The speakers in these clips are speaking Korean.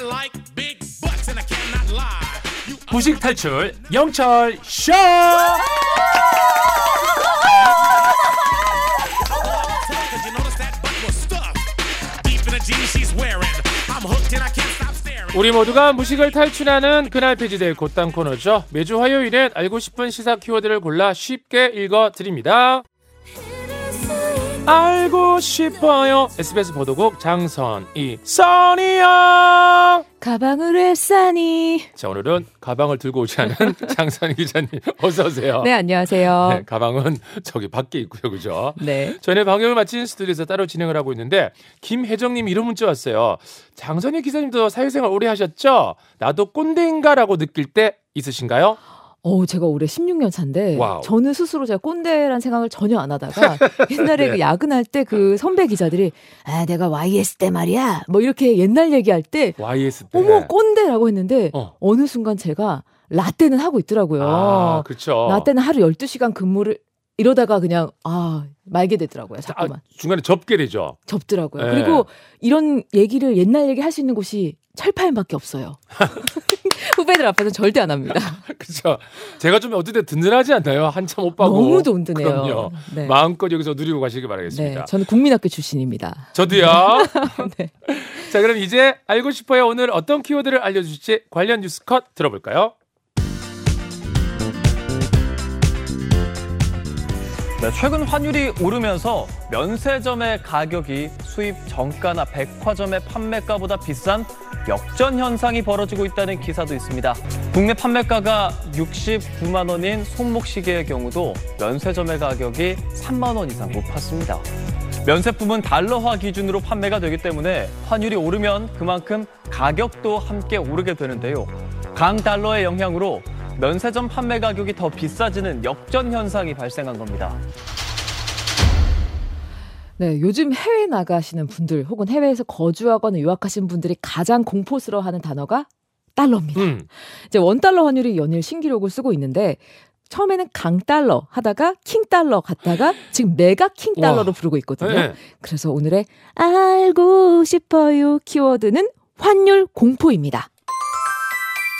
I like big butts and I cannot lie. You 무식 탈출 영철 쇼. 우리 모두가 무식을 탈출하는 그날 폐지될 곧단 코너죠. 매주 화요일엔 알고 싶은 시사 키워드를 골라 쉽게 읽어 드립니다. 알고 싶어요. SBS 보도국 장선이 써니야. 가방을 왜 싸니? 자 오늘은 가방을 들고 오지 않은 장선희 기자님 어서 오세요. 네, 안녕하세요. 네, 가방은 저기 밖에 있고요, 그죠? 네. 전에 방송을 마친 스튜디오에서 따로 진행을 하고 있는데 김혜정님 이런 문자 왔어요. 장선희 기자님도 사회생활 오래 하셨죠? 나도 꼰대인가라고 느낄 때 있으신가요? 어, 제가 올해 16년 차인데 와우. 저는 스스로 제가 꼰대란 생각을 전혀 안 하다가 옛날에 네. 그 야근할 때 그 선배 기자들이 아, 내가 YS 때 말이야. 뭐 이렇게 옛날 얘기할 때 YS 때. 어머, 꼰대라고 했는데 어. 어. 느 순간 제가 라떼는 하고 있더라고요. 아, 그렇죠. 라떼는 하루 12시간 근무를 이러다가 그냥 아, 말게 되더라고요. 아, 자꾸만. 중간에 접게 되죠. 접더라고요. 네. 그리고 이런 얘기를 옛날 얘기 할 수 있는 곳이 철파엠밖에 없어요. 후배들 앞에서는 절대 안 합니다. 그렇죠. 제가 좀 어쨌든 든든하지 않나요? 한참 오빠고. 너무 든든해요. 그럼요. 네. 마음껏 여기서 누리고 가시기 네, 바라겠습니다. 저는 국민학교 출신입니다. 저도요. 네. 자, 그럼 이제 알고 싶어요. 오늘 어떤 키워드를 알려주실지 관련 뉴스 컷 들어볼까요? 네, 최근 환율이 오르면서 면세점의 가격이 수입 정가나 백화점의 판매가보다 비싼 역전 현상이 벌어지고 있다는 기사도 있습니다. 국내 판매가가 69만 원인 손목시계의 경우도 면세점의 가격이 3만 원 이상 높았습니다. 면세품은 달러화 기준으로 판매가 되기 때문에 환율이 오르면 그만큼 가격도 함께 오르게 되는데요. 강 달러의 영향으로 면세점 판매 가격이 더 비싸지는 역전 현상이 발생한 겁니다. 네, 요즘 해외 나가시는 분들 혹은 해외에서 거주하거나 유학하신 분들이 가장 공포스러워하는 단어가 달러입니다. 음. 이제 원 달러 환율이 연일 신기록을 쓰고 있는데 처음에는 강달러 하다가 킹달러 갔다가 지금 메가 킹달러로 와. 부르고 있거든요. 네. 그래서 오늘의 알고 싶어요 키워드는 환율 공포입니다.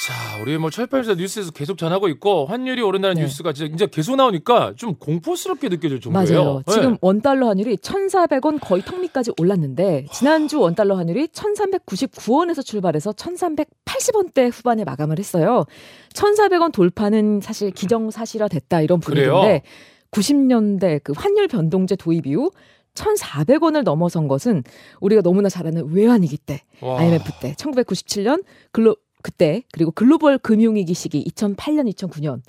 자, 우리 뭐 철파에서 뉴스에서 계속 전하고 있고 환율이 오른다는 네. 뉴스가 진짜 이제 계속 나오니까 좀 공포스럽게 느껴질 정도예요. 맞아요. 네. 지금 원달러 환율이 1,400원 거의 턱 밑까지 올랐는데 지난주 원달러 환율이 1,399원에서 출발해서 1,380원대 후반에 마감을 했어요. 1,400원 돌파는 사실 기정사실화 됐다 이런 그래요? 분위기인데 90년대 그 환율 변동제 도입 이후 1,400원을 넘어선 것은 우리가 너무나 잘 아는 외환위기 때, 와. IMF 때, 1997년 글로 그때 그리고 글로벌 금융위기 시기 2008년, 2009년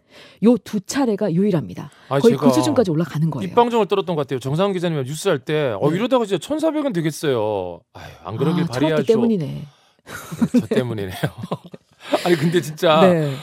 요 두 차례가 유일합니다. 아, 거의 그 수준까지 올라가는 거예요. 입방정을 떨었던 것 같아요. 정상훈 기자님이 뉴스 할 때, 어, 네. 이러다가 진짜 1,400원 되겠어요. 아유, 안 그러길 아, 바래야죠. 때문이네. 네, 저 때문이네요. 아니, 근데 진짜, 네.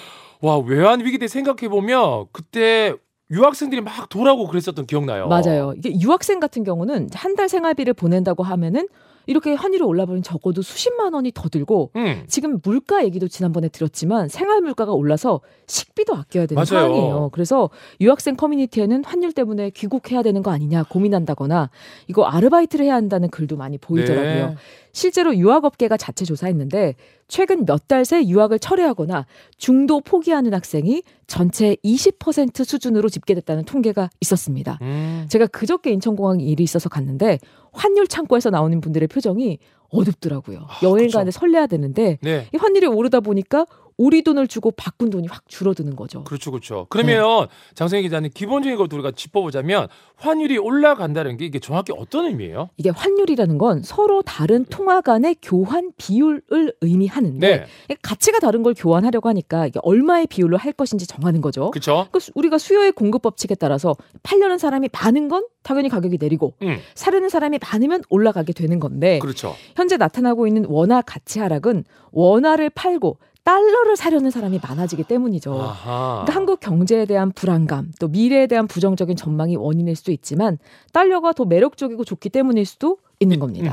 와, 외환 위기 때 생각해 보면, 그때 유학생들이 막 돌아오고 그랬었던 기억나요. 맞아요. 이게 유학생 같은 경우는 한 달 생활비를 보낸다고 하면은 이렇게 환율이 올라버린 적어도 수십만 원이 더 들고 음. 지금 물가 얘기도 지난번에 들었지만 생활 물가가 올라서 식비도 아껴야 되는 맞아요. 상황이에요. 그래서 유학생 커뮤니티에는 환율 때문에 귀국해야 되는 거 아니냐 고민한다거나 이거 아르바이트를 해야 한다는 글도 많이 보이더라고요. 네. 실제로 유학업계가 자체 조사했는데 최근 몇 달 새 유학을 철회하거나 중도 포기하는 학생이 전체 20% 수준으로 집계됐다는 통계가 있었습니다. 음. 제가 그저께 인천공항에 일이 있어서 갔는데 환율 창고에서 나오는 분들의 표정이 어둡더라고요. 아, 여행. 가는데 설레야 되는데 네. 이 환율이 오르다 보니까 우리 돈을 주고 바꾼 돈이 확 줄어드는 거죠. 그렇죠, 그렇죠. 그러면 장성희 기자님 기본적인 것도 우리가 짚어보자면 환율이 올라간다는 게 이게 정확히 어떤 의미예요? 이게 환율이라는 건 서로 다른 통화 간의 교환 비율을 의미하는데 네, 가치가 다른 걸 교환하려고 하니까 이게 얼마의 비율로 할 것인지 정하는 거죠. 그렇죠. 그 수- 우리가 수요의 공급 법칙에 따라서 팔려는 사람이 많은 건 당연히 가격이 내리고 음, 사려는 사람이 많으면 올라가게 되는 건데 그렇죠. 현재 나타나고 있는 원화 가치 하락은 원화를 팔고 달러를 사려는 사람이 많아지기 때문이죠. 그러니까 한국 경제에 대한 불안감, 또 미래에 대한 부정적인 전망이 원인일 수도 있지만 달러가 더 매력적이고 좋기 때문일 수도 있는 겁니다.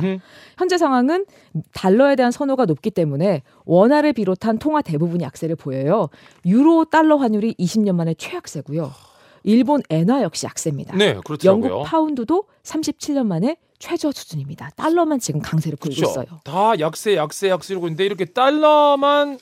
현재 상황은 달러에 대한 선호가 높기 때문에 원화를 비롯한 통화 대부분이 약세를 보여요. 유로 달러 환율이 20년 만에 최악세고요. 일본 엔화 역시 약세입니다. 네, 그렇더라고요. 영국 파운드도 37년 만에 최저 수준입니다. 달러만 지금 강세를 보이고 그렇죠. 있어요. 다 약세, 약세, 약세 이러고 있는데 이렇게 달러만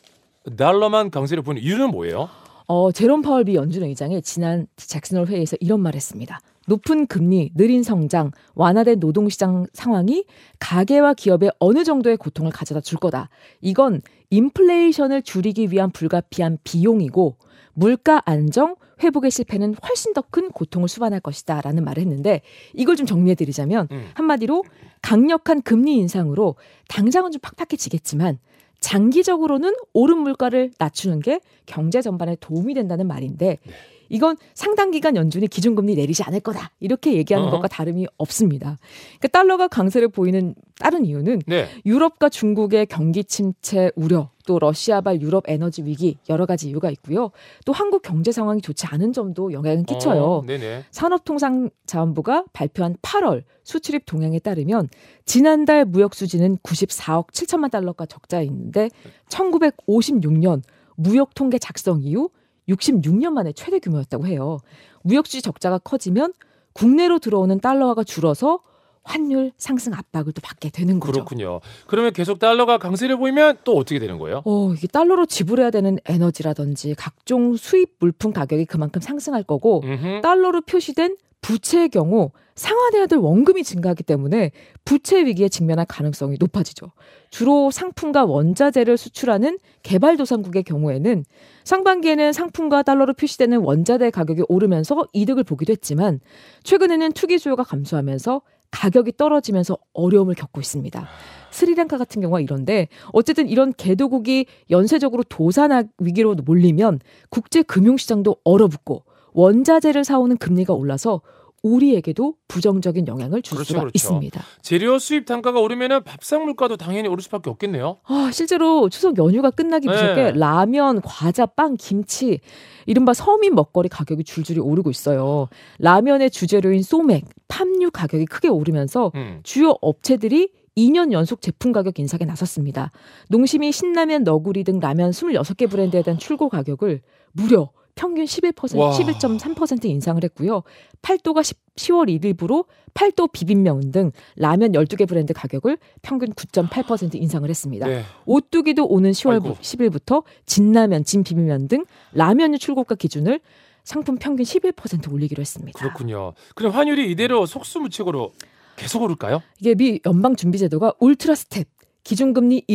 달러만 강세를 보이는 이유는 뭐예요? 어, 제롬 파월 미 연준 의장이 지난 잭슨홀 회의에서 이런 말했습니다. 높은 금리, 느린 성장, 완화된 노동시장 상황이 가계와 기업에 어느 정도의 고통을 가져다 줄 거다. 이건 인플레이션을 줄이기 위한 불가피한 비용이고 물가 안정, 회복의 실패는 훨씬 더 큰 고통을 수반할 것이다. 라는 말을 했는데 이걸 좀 정리해 드리자면 음. 한마디로 강력한 금리 인상으로 당장은 좀 팍팍해지겠지만 장기적으로는 오른 물가를 낮추는 게 경제 전반에 도움이 된다는 말인데 네. 이건 상당 기간 연준이 기준금리 내리지 않을 거다 이렇게 얘기하는 어허. 것과 다름이 없습니다. 그러니까 달러가 강세를 보이는 다른 이유는 네. 유럽과 중국의 경기 침체 우려, 또 러시아발 유럽 에너지 위기 여러 가지 이유가 있고요. 또 한국 경제 상황이 좋지 않은 점도 영향을 끼쳐요. 어. 산업통상자원부가 발표한 8월 수출입 동향에 따르면 지난달 무역 수지는 94억 7천만 달러가 적자에 있는데 1956년 무역 통계 작성 이후 66년 만에 최대 규모였다고 해요. 무역 수지 적자가 커지면 국내로 들어오는 달러화가 줄어서 환율 상승 압박을 또 받게 되는 거죠. 그렇군요. 그러면 계속 달러가 강세를 보이면 또 어떻게 되는 거예요? 어, 이게 달러로 지불해야 되는 에너지라든지 각종 수입 물품 가격이 그만큼 상승할 거고 음흠. 달러로 표시된 부채의 경우 상환해야 될 원금이 증가하기 때문에 부채 위기에 직면할 가능성이 높아지죠. 주로 상품과 원자재를 수출하는 개발도상국의 경우에는 상반기에는 상품과 달러로 표시되는 원자재 가격이 오르면서 이득을 보기도 했지만 최근에는 투기 수요가 감소하면서 가격이 떨어지면서 어려움을 겪고 있습니다. 스리랑카 같은 경우가 이런데 어쨌든 이런 개도국이 연쇄적으로 도산 위기로 몰리면 국제 금융 시장도 얼어붙고 원자재를 사오는 금리가 올라서 우리에게도 부정적인 영향을 줄 그렇죠, 수가 그렇죠. 있습니다. 재료 수입 단가가 오르면은 밥상 물가도 당연히 오를 수밖에 없겠네요. 아, 실제로 추석 연휴가 끝나기 네. 무섭게 라면, 과자, 빵, 김치, 이른바 서민 먹거리 가격이 줄줄이 오르고 있어요. 라면의 주재료인 소맥, 팜유 가격이 크게 오르면서 음. 주요 업체들이 2년 연속 제품 가격 인상에 나섰습니다. 농심이 신라면, 너구리 등 라면 26개 브랜드에 대한 출고 가격을 무려 평균 11%, 와. 11.3% 인상을 했고요. 팔도가 10, 월 1일부로 팔도 비빔면 등 라면 12개 브랜드 가격을 평균 9.8% 인상을 했습니다. 네. 오뚜기도 오는 10월 아이고. 10일부터 진라면, 진비빔면 등 라면류 출고가 기준을 상품 평균 11% 올리기로 했습니다. 그렇군요. 그럼 환율이 이대로 속수무책으로 계속 오를까요? 이게 미 연방준비제도가 ultra step 기준금리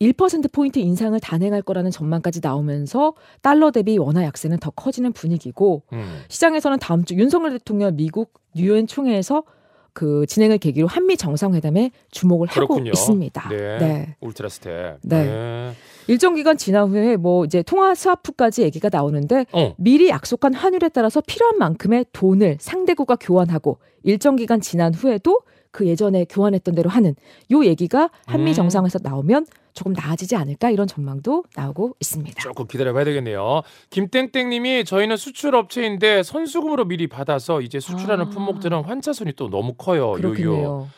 1.1%포인트 인상을 단행할 거라는 전망까지 나오면서 달러 대비 원화 약세는 더 커지는 분위기고 음. 시장에서는 다음 주 윤석열 대통령 미국 유엔 총회에서 그 진행을 계기로 한미 정상회담에 주목을 하고 그렇군요. 있습니다. 네. ultra step. 네. 일정 기간 지난 후에 뭐 이제 통화 스와프까지 얘기가 나오는데 어. 미리 약속한 환율에 따라서 필요한 만큼의 돈을 상대국과 교환하고 일정 기간 지난 후에도 그 예전에 교환했던 대로 하는 요 얘기가 한미 음. 정상에서 나오면 조금 나아지지 않을까 이런 전망도 나오고 있습니다. 조금 기다려봐야 되겠네요. 김땡땡님이 저희는 수출 업체인데 선수금으로 미리 받아서 이제 수출하는 아. 품목들은 환차손이 또 너무 커요. 그렇겠네요.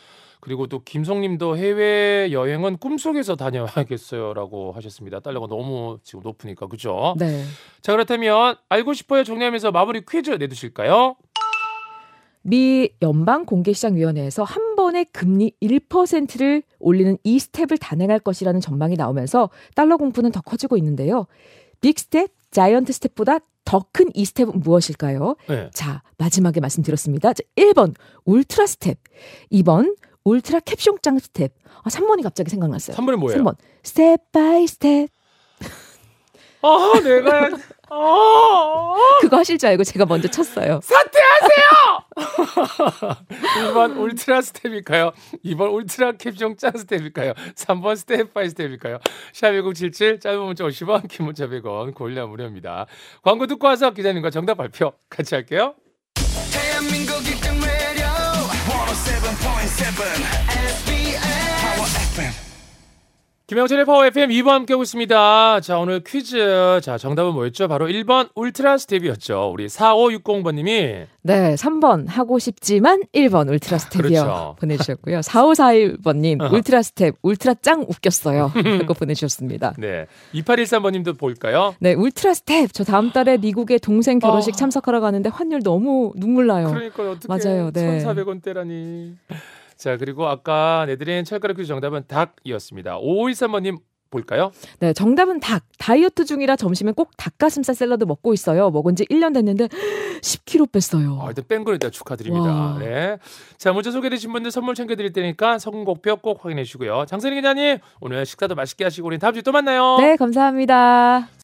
그리고 또 김성님도 해외 여행은 꿈속에서 다녀와야겠어요라고 하셨습니다. 달러가 너무 지금 높으니까 그죠? 네. 자 그렇다면 알고 싶어요 정리하면서 마무리 퀴즈 내두실까요? 미 연방 공개시장위원회에서 한 번에 금리 1%를 올리는 이 step을 단행할 것이라는 전망이 나오면서 달러 공포는 더 커지고 있는데요. big step, giant step보다 더 큰 이 step은 무엇일까요? 네. 자, 마지막에 말씀드렸습니다. 자, 1번 ultra step, 2번 울트라 캡숑짱 스텝. 아, 3번이 갑자기 생각났어요. 3번은 뭐예요? 3번 step by step. 아 내가 아 그거 하실 줄 알고 제가 먼저 쳤어요. 사퇴하세요. 1번 ultra step일까요? 2번 울트라 캡숑 짱 step일까요? 3번 step by step일까요? 샵1077 짧은 문자 50원 긴 문자 100원 골라 무료입니다. 광고 듣고 와서 기자님과 정답 발표 같이 할게요. 대한민국 1등 매력 107.7 SBS Power FM 김영철의 파워 FM 2부 함께하고 있습니다. 자, 오늘 퀴즈. 자, 정답은 뭐였죠? 바로 1번 ultra step이었죠. 우리 4560번님이 네, 3번 하고 싶지만 1번 ultra step이요. 그렇죠. 보내주셨고요. 4541번님 어허. ultra step ultra 짱 웃겼어요. 라고 보내주셨습니다. 네. 2813번님도 볼까요? 네, ultra step. 저 다음 달에 미국에 동생 결혼식 아. 참석하러 가는데 환율 너무 눈물 나요. 그러니까 어떻게 맞아요, 네. 1,400원대라니. 자, 그리고 아까 내드린 철가루 퀴즈 정답은 닭이었습니다. 5513번님 볼까요? 네, 정답은 닭. 다이어트 중이라 점심에 꼭 닭가슴살 샐러드 먹고 있어요. 먹은 지 1년 됐는데 10kg 뺐어요. 아, 일단 뺀 거는 축하드립니다. 와. 네. 자, 문자 소개되신 분들 선물 챙겨드릴 테니까 선곡표 꼭 확인해 주시고요. 장선희 기자님, 오늘 식사도 맛있게 하시고 우리 다음 주에 또 만나요. 네, 감사합니다.